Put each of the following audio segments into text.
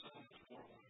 Son was born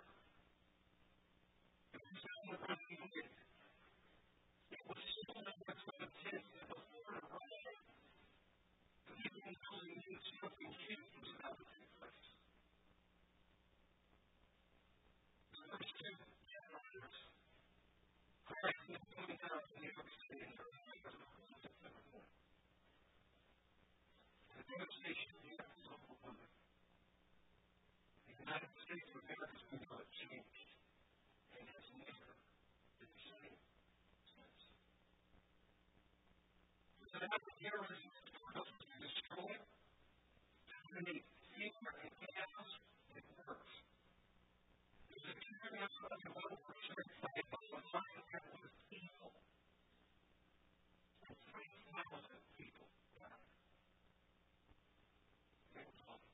There's a tyranny of the one percent fight of the one with people. And three thousand people died. It was awful.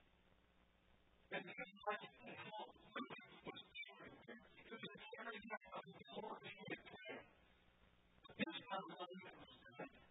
good. This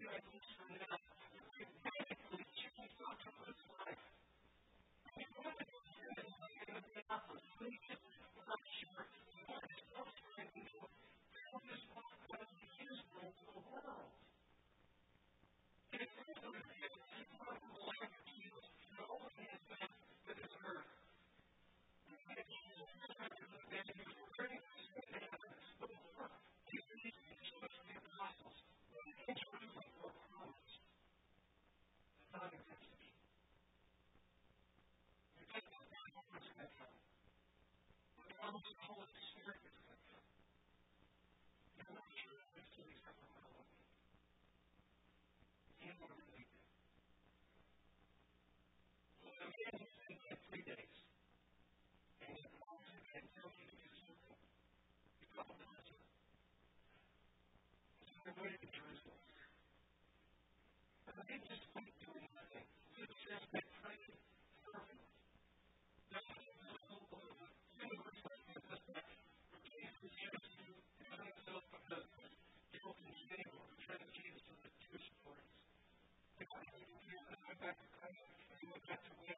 you. Didn't just wait doing nothing. Luke says they prayed fervently. Now, this is the whole universe like this, that used to cut himself because people can say or betray Jesus with the Jewish authorities. They went back to Christ, they went back to waiting.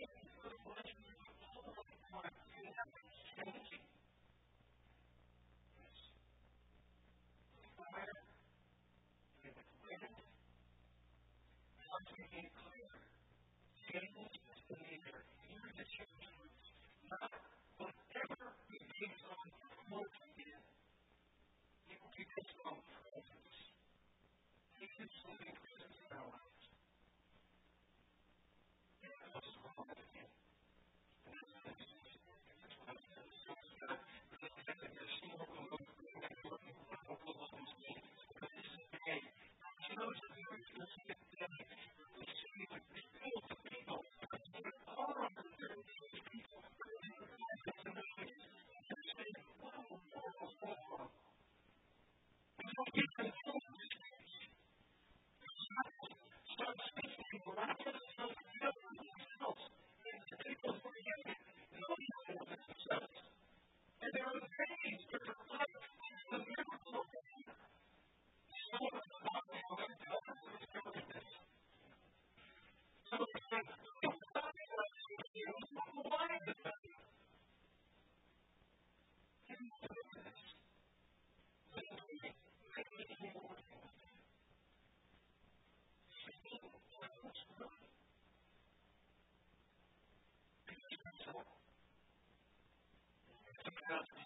peacefully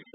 Thank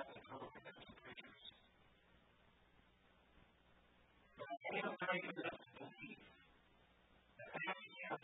Thank the. But I am.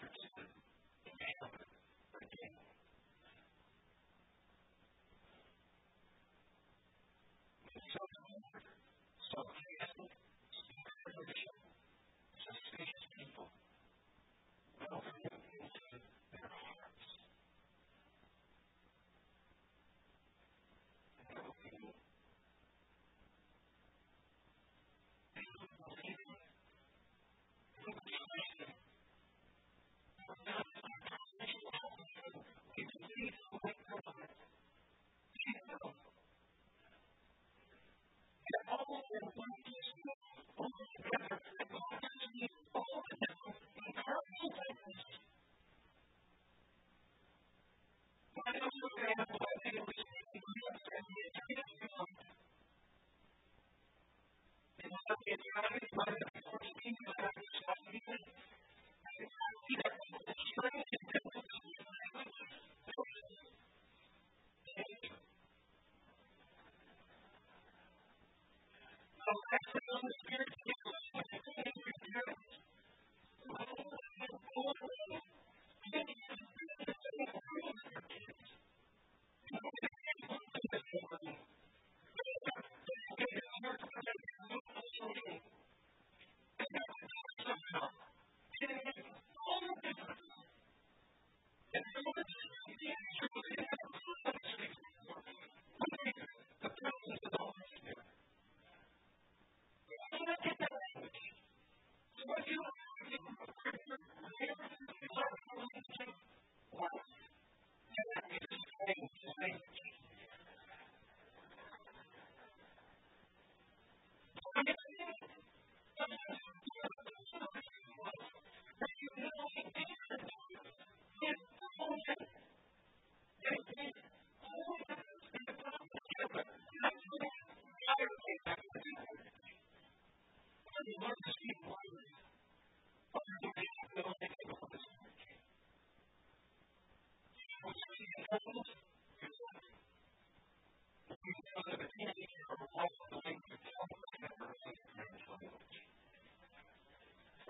Thank you. and some of it is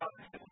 about the